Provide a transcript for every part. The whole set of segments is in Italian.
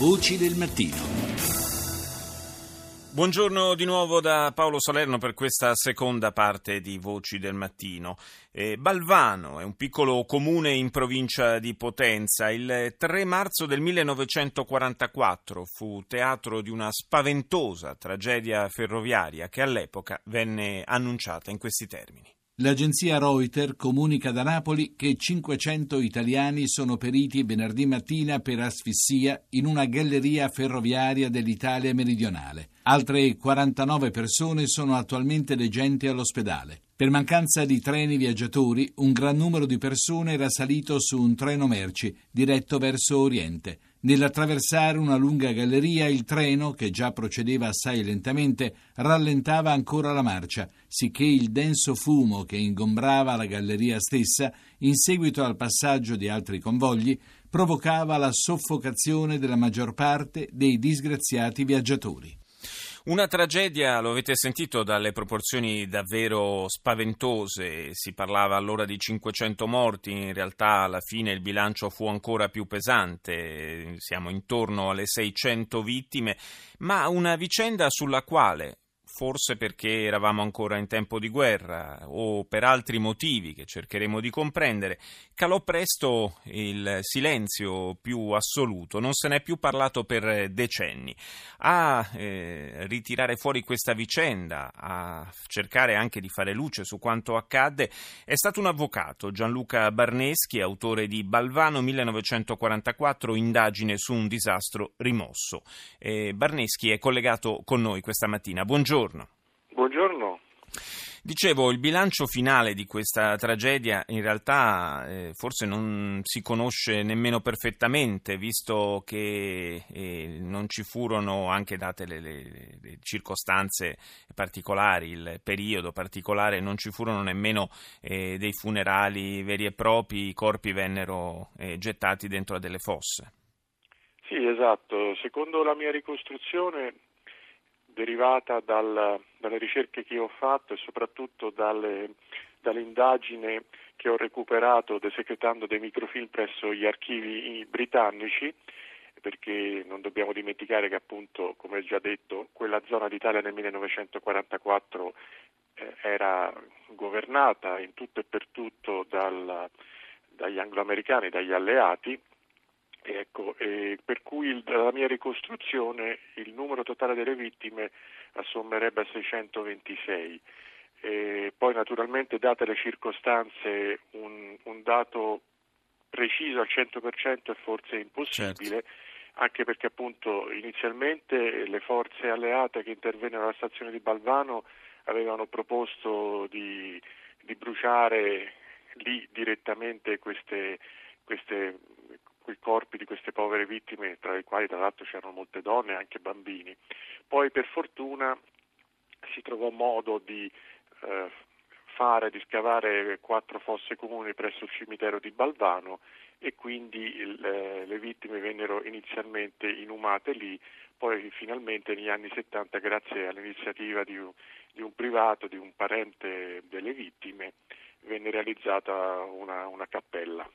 Voci del mattino. Buongiorno di nuovo da Paolo Salerno per questa seconda parte di Voci del Mattino. Eh, Balvano è un piccolo comune in provincia di Potenza. Il 3 marzo del 1944 fu teatro di una spaventosa tragedia ferroviaria che all'epoca venne annunciata in questi termini. L'agenzia Reuters comunica da Napoli che 500 italiani sono periti venerdì mattina per asfissia in una galleria ferroviaria dell'Italia meridionale. Altre 49 persone sono attualmente leggenti all'ospedale. Per mancanza di treni viaggiatori, un gran numero di persone era salito su un treno merci diretto verso Oriente. Nell'attraversare una lunga galleria il treno, che già procedeva assai lentamente, rallentava ancora la marcia, sicché il denso fumo che ingombrava la galleria stessa, in seguito al passaggio di altri convogli, provocava la soffocazione della maggior parte dei disgraziati viaggiatori. Una tragedia, lo avete sentito, dalle proporzioni davvero spaventose, si parlava allora di 500 morti, in realtà alla fine il bilancio fu ancora più pesante, siamo intorno alle 600 vittime, ma una vicenda sulla quale forse perché eravamo ancora in tempo di guerra o per altri motivi che cercheremo di comprendere, calò presto il silenzio più assoluto, non se n'è più parlato per decenni. A eh, ritirare fuori questa vicenda, a cercare anche di fare luce su quanto accadde, è stato un avvocato, Gianluca Barneschi, autore di Balvano 1944, indagine su un disastro rimosso. Eh, Barneschi è collegato con noi questa mattina. Buongiorno. Buongiorno. Dicevo, il bilancio finale di questa tragedia in realtà eh, forse non si conosce nemmeno perfettamente, visto che eh, non ci furono, anche date le, le, le, circostanze particolari, il periodo particolare, non ci furono nemmeno eh, dei funerali veri e propri, i corpi vennero eh, gettati dentro a delle fosse. Sì, esatto. Secondo la mia ricostruzione derivata dal, dalle ricerche che ho fatto e soprattutto dalle, dall'indagine che ho recuperato desecretando dei microfilm presso gli archivi britannici, perché non dobbiamo dimenticare che appunto, come già detto, quella zona d'Italia nel 1944 eh, era governata in tutto e per tutto dal, dagli angloamericani, dagli alleati Ecco, per cui dalla mia ricostruzione il numero totale delle vittime assommerebbe a 626. Eh, poi naturalmente date le circostanze un, un, dato preciso al 100% è forse impossibile, certo. anche perché appunto inizialmente le forze alleate che intervennero alla stazione di Balvano avevano proposto di, di bruciare lì direttamente queste, queste i corpi di queste povere vittime, tra le quali tra l'altro c'erano molte donne e anche bambini. Poi per fortuna si trovò modo di eh, fare, di scavare quattro fosse comuni presso il cimitero di Balvano e quindi il, eh, le vittime vennero inizialmente inumate lì, poi finalmente negli anni 70 grazie all'iniziativa di un, di un privato, di un parente delle vittime, venne realizzata una, una cappella.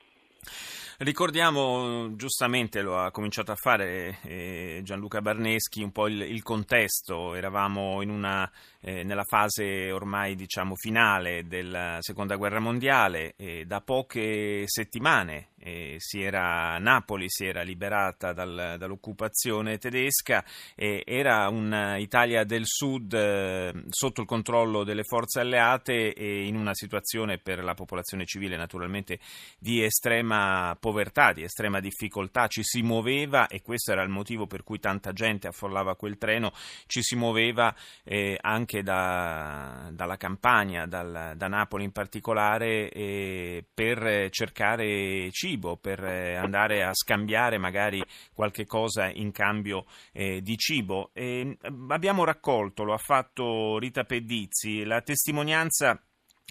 Ricordiamo, giustamente lo ha cominciato a fare eh, Gianluca Barneschi, un po' il, il contesto, eravamo una, eh, nella fase ormai diciamo, finale della seconda guerra mondiale e da poche settimane eh, si era, Napoli si era liberata dal, dall'occupazione tedesca era un'Italia del Sud eh, sotto il controllo delle forze alleate e in una situazione per la popolazione civile naturalmente di estrema povertà, di estrema difficoltà, ci si muoveva e questo era il motivo per cui tanta gente affollava quel treno, ci si muoveva eh, anche da, dalla campagna, dal, da Napoli in particolare, eh, per cercare cibo, per andare a scambiare magari qualche cosa in cambio eh, di cibo. E abbiamo raccolto, lo ha fatto Rita Pedizzi, la testimonianza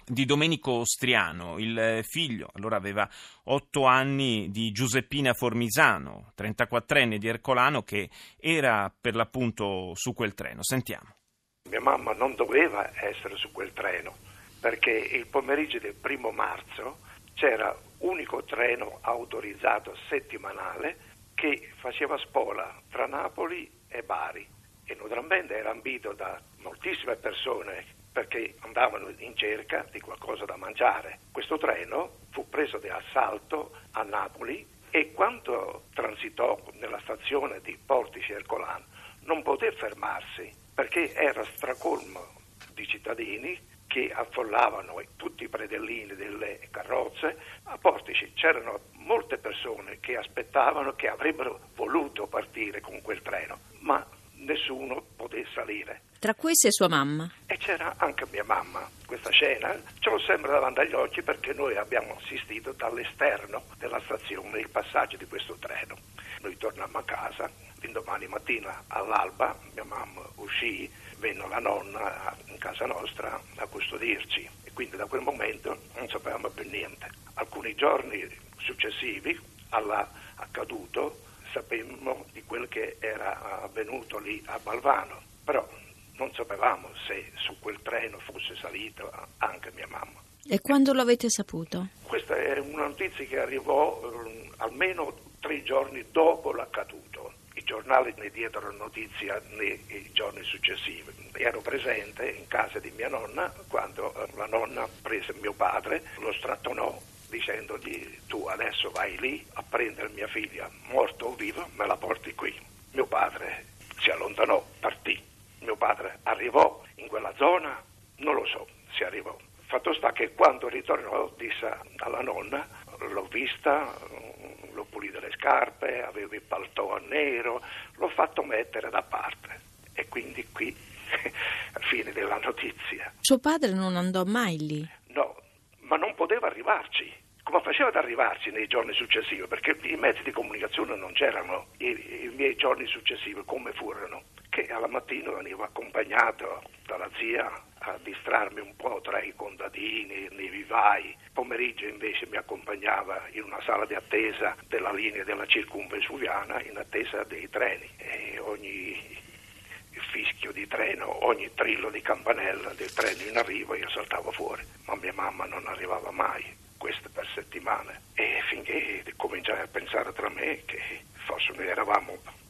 di Domenico Striano, il figlio, allora aveva otto anni, di Giuseppina Formisano, 34enne di Ercolano, che era per l'appunto su quel treno. Sentiamo. Mia mamma non doveva essere su quel treno perché il pomeriggio del primo marzo c'era unico treno autorizzato settimanale che faceva spola tra Napoli e Bari e naturalmente era ambito da moltissime persone perché andavano in cerca di qualcosa da mangiare. Questo treno fu preso di assalto a Napoli e quando transitò nella stazione di Portici Ercolano non poté fermarsi perché era stracolmo di cittadini che affollavano tutti i predellini delle carrozze. A Portici c'erano molte persone che aspettavano che avrebbero voluto partire con quel treno, ma nessuno poté salire. Tra queste sua mamma. C'era anche mia mamma. Questa scena ce l'ho sempre davanti agli occhi perché noi abbiamo assistito dall'esterno della stazione il passaggio di questo treno. Noi tornammo a casa, l'indomani mattina all'alba mia mamma uscì, venne la nonna in casa nostra a custodirci e quindi da quel momento non sapevamo più niente. Alcuni giorni successivi all'accaduto sapemmo di quel che era avvenuto lì a Balvano, però non sapevamo se su quel treno fosse salita anche mia mamma. E quando lo avete saputo? Questa è una notizia che arrivò eh, almeno tre giorni dopo l'accaduto. I giornali ne diedero notizia nei giorni successivi. Ero presente in casa di mia nonna quando eh, la nonna prese mio padre, lo strattonò dicendogli tu adesso vai lì a prendere mia figlia, morto o vivo, me la porti qui. Mio padre si allontanò, partì. Mio padre arrivò in quella zona, non lo so se arrivò. Fatto sta che ritornò disse alla nonna, l'ho vista, l'ho pulito le scarpe, avevo il paltò a nero, l'ho fatto mettere da parte. E quindi qui, fine della notizia. Suo padre non andò mai lì? No, ma non poteva arrivarci. Come faceva ad arrivarci nei giorni successivi? Perché i mezzi di comunicazione non c'erano. I, i miei giorni successivi come furono? Che alla mattina venivo accompagnato dalla zia a distrarmi un po' tra i contadini, nei vivai. Pomeriggio invece mi accompagnava in una sala di attesa della linea della circumvesuviana in attesa dei treni e ogni fischio di treno, ogni trillo di campanella del treno in arrivo io saltavo fuori, ma mia mamma non arrivava mai, questo per settimane. E finché cominciai a pensare tra me che forse noi eravamo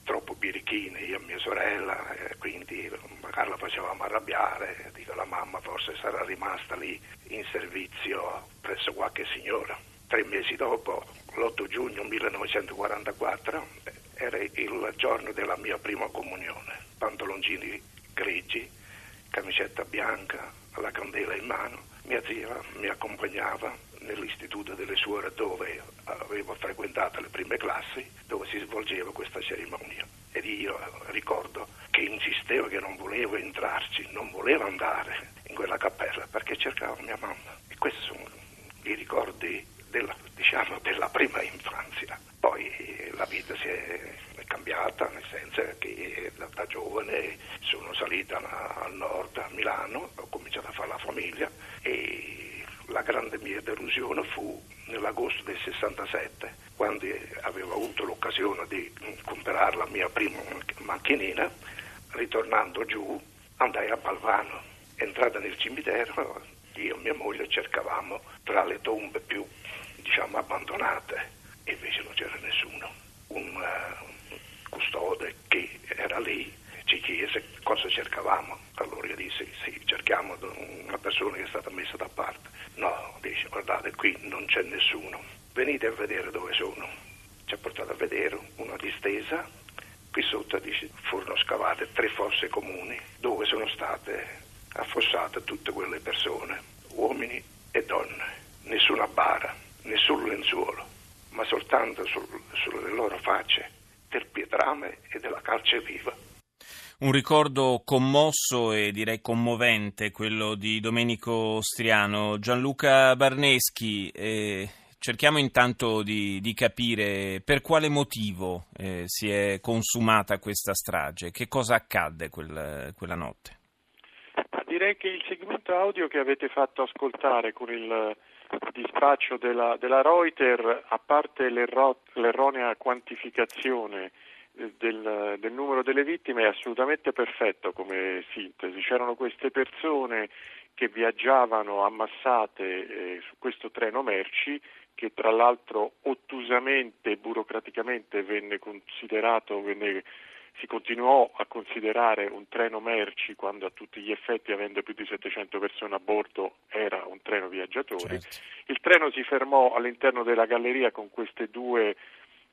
birichini, io e mia sorella, e quindi magari la facevamo arrabbiare, dico la mamma forse sarà rimasta lì in servizio presso qualche signora. Tre mesi dopo, l'8 giugno 1944, era il giorno della mia prima comunione pantaloncini grigi, camicetta bianca, la candela in mano. Mia zia mi accompagnava nell'istituto delle suore dove avevo frequentato le prime classi, dove si svolgeva questa cerimonia. Ed io ricordo che insistevo che non volevo entrarci, non volevo andare in quella cappella perché cercavo mia mamma. E questi sono i ricordi della, diciamo, della prima infanzia. Poi la vita si è cambiata, nel senso che da, da giovane sono salita al nord, a Milano, ho cominciato a fare la famiglia e la grande mia delusione fu nell'agosto del 67, quando avevo avuto l'occasione di comprare la mia prima macchinina, ritornando giù andai a Balvano, entrata nel cimitero, io e mia moglie cercavamo tra le tombe più diciamo abbandonate e invece non c'era nessuno. Un, uh, custode che era lì ci chiese cosa cercavamo. Allora io dissi sì, cerchiamo una persona che è stata messa da parte. No, dice guardate qui non c'è nessuno, venite a vedere dove sono. Ci ha portato a vedere una distesa, qui sotto furono scavate tre fosse comuni dove sono state affossate tutte quelle persone, uomini e donne, nessuna bara, nessun lenzuolo, ma soltanto sul, sulle loro facce del pietrame e della calce viva. Un ricordo commosso e direi commovente quello di Domenico Striano. Gianluca Barneschi, eh, cerchiamo intanto di, di, capire per quale motivo eh, si è consumata questa strage, che cosa accadde quel, quella notte. Direi che il segmento audio che avete fatto ascoltare con il dispaccio della, della Reuter, a parte l'erro, l'erronea quantificazione eh, del, del, numero delle vittime, è assolutamente perfetto come sintesi. C'erano queste persone che viaggiavano ammassate eh, su questo treno merci che tra l'altro ottusamente e burocraticamente venne considerato, venne, si continuò a considerare un treno merci quando a tutti gli effetti, avendo più di 700 persone a bordo, era un treno viaggiatori. Certo. Il treno si fermò all'interno della galleria con queste due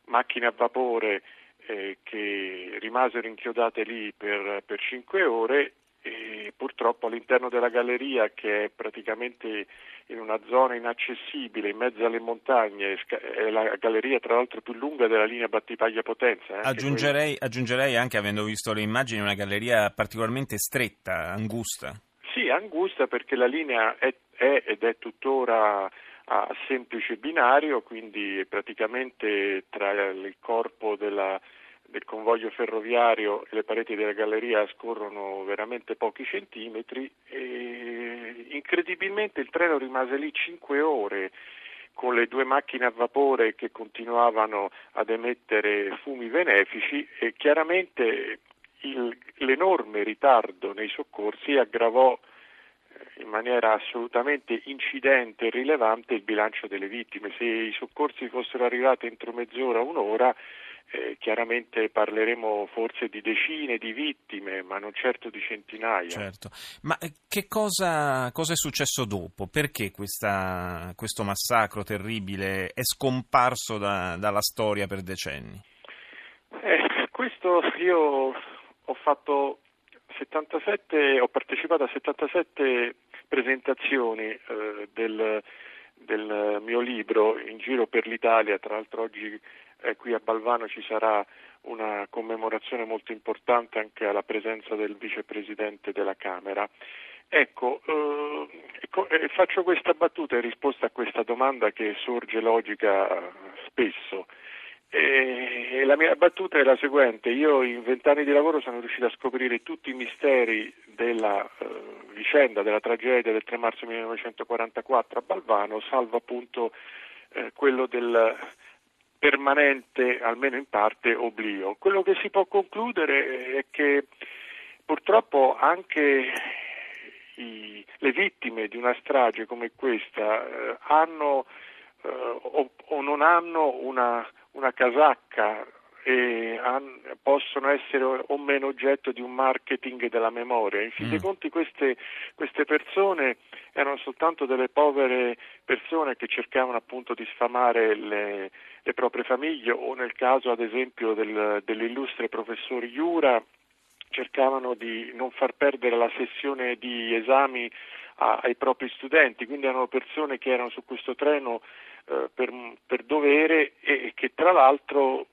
macchine a vapore eh, che rimasero inchiodate lì per, per 5 ore e purtroppo all'interno della galleria che è praticamente in una zona inaccessibile in mezzo alle montagne è la galleria tra l'altro più lunga della linea Battipaglia-Potenza eh, aggiungerei, aggiungerei, anche avendo visto le immagini una galleria particolarmente stretta, angusta. Sì, angusta perché la linea è, è ed è tuttora a semplice binario quindi praticamente tra il corpo della del convoglio ferroviario e le pareti della galleria scorrono veramente pochi centimetri e incredibilmente il treno rimase lì cinque ore con le due macchine a vapore che continuavano ad emettere fumi benefici e chiaramente il, l'enorme ritardo nei soccorsi aggravò eh, in maniera assolutamente incidente e rilevante il bilancio delle vittime. Se i soccorsi fossero arrivati entro mezz'ora, un'ora, eh, chiaramente parleremo forse di decine di vittime, ma non certo di centinaia. Certo. Ma eh, che cosa, cosa, è successo dopo? Perché questa, questo massacro terribile è scomparso da, dalla storia per decenni? Eh, questo io ho fatto 77, ho partecipato a 77 presentazioni eh, del, del mio libro in giro per l'Italia, tra l'altro oggi eh, qui a Balvano ci sarà una commemorazione molto importante anche alla presenza del vicepresidente della Camera. Ecco, eh, eh, faccio questa battuta in risposta a questa domanda che sorge logica spesso. E la mia battuta è la seguente, io in vent'anni di lavoro sono riuscito a scoprire tutti i misteri della eh, vicenda, della tragedia del 3 marzo 1944 a Balvano, salvo appunto eh, quello del permanente, almeno in parte, oblio. Quello che si può concludere è che purtroppo anche i, le vittime di una strage come questa eh, hanno eh, o, o, non hanno una, una casacca e han, possono essere o meno oggetto di un marketing della memoria. In fin dei mm. conti queste, queste, persone erano soltanto delle povere persone che cercavano appunto di sfamare le, le proprie famiglie o nel caso ad esempio del, dell'illustre professor Iura cercavano di non far perdere la sessione di esami a, ai propri studenti, quindi erano persone che erano su questo treno per, per, dovere e che tra l'altro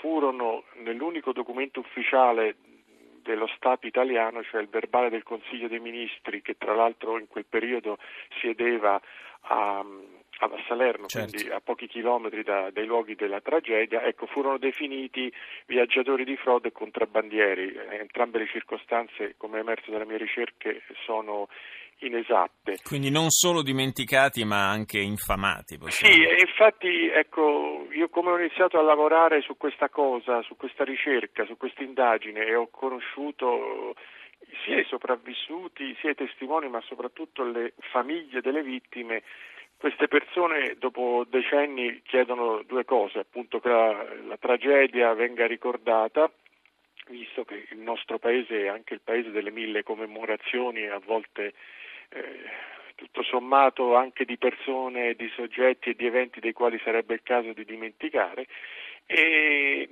furono nell'unico documento ufficiale dello Stato italiano, cioè il verbale del Consiglio dei Ministri, che tra l'altro in quel periodo siedeva a, a Salerno, certo. quindi a pochi chilometri da, dai luoghi della tragedia, ecco, furono definiti viaggiatori di frode e contrabbandieri. Entrambe le circostanze, come è emerso dalle mie ricerche, sono inesatte. Quindi non solo dimenticati ma anche infamati. Possiamo... Sì, infatti ecco, io come ho iniziato a lavorare su questa cosa, su questa ricerca, su questa indagine e ho conosciuto sia i sopravvissuti, sia i testimoni, ma soprattutto le famiglie delle vittime, queste persone dopo decenni chiedono due cose, appunto che la, la tragedia venga ricordata visto che il nostro paese è anche il paese delle mille commemorazioni, a volte eh, tutto sommato anche di persone, di soggetti e di eventi dei quali sarebbe il caso di dimenticare e,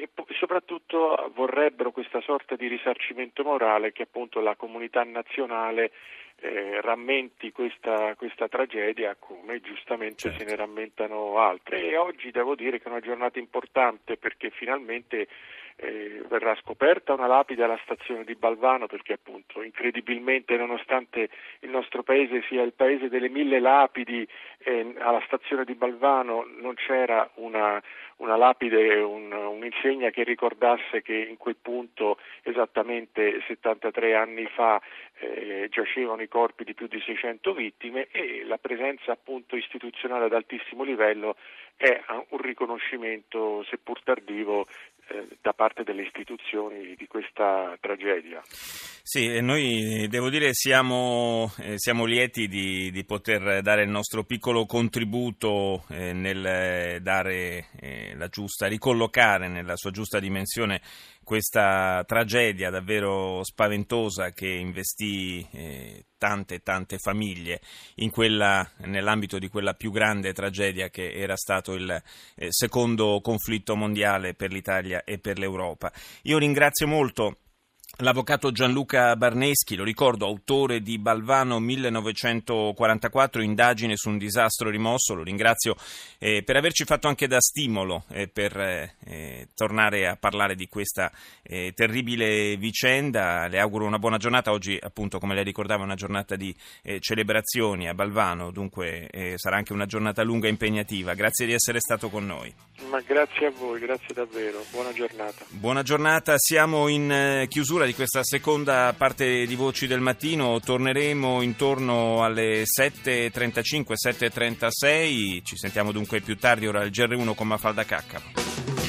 e soprattutto vorrebbero questa sorta di risarcimento morale che appunto la comunità nazionale eh, rammenti questa, questa, tragedia come giustamente certo. se ne rammentano altre e oggi devo dire che è una giornata importante perché finalmente eh, verrà scoperta una lapide alla stazione di Balvano perché appunto incredibilmente nonostante il nostro paese sia il paese delle mille lapidi eh, alla stazione di Balvano non c'era una, una lapide, un, un'insegna che ricordasse che in quel punto esattamente 73 anni fa eh, giacevano i corpi di più di 600 vittime e la presenza appunto istituzionale ad altissimo livello è un riconoscimento, seppur tardivo, da parte delle istituzioni di questa tragedia. Sì, noi devo dire siamo, eh, siamo lieti di, di, poter dare il nostro piccolo contributo eh, nel dare eh, la giusta, ricollocare nella sua giusta dimensione questa tragedia davvero spaventosa che investì eh, tante tante famiglie quella, nell'ambito di quella più grande tragedia che era stato il eh, secondo conflitto mondiale per l'Italia e per l'Europa. Io ringrazio molto L'avvocato Gianluca Barneschi, lo ricordo, autore di Balvano 1944, indagine su un disastro rimosso, lo ringrazio eh, per averci fatto anche da stimolo eh, per eh, tornare a parlare di questa eh, terribile vicenda. Le auguro una buona giornata. Oggi, appunto, come lei ricordava, è una giornata di eh, celebrazioni a Balvano, dunque eh, sarà anche una giornata lunga e impegnativa. Grazie di essere stato con noi. Ma grazie a voi, grazie davvero. Buona giornata. Buona giornata, siamo in chiusura di questa seconda parte di Voci del Mattino. Torneremo intorno alle 7.35, 7.36. Ci sentiamo dunque più tardi, ora il GR1 con Mafalda Cacca.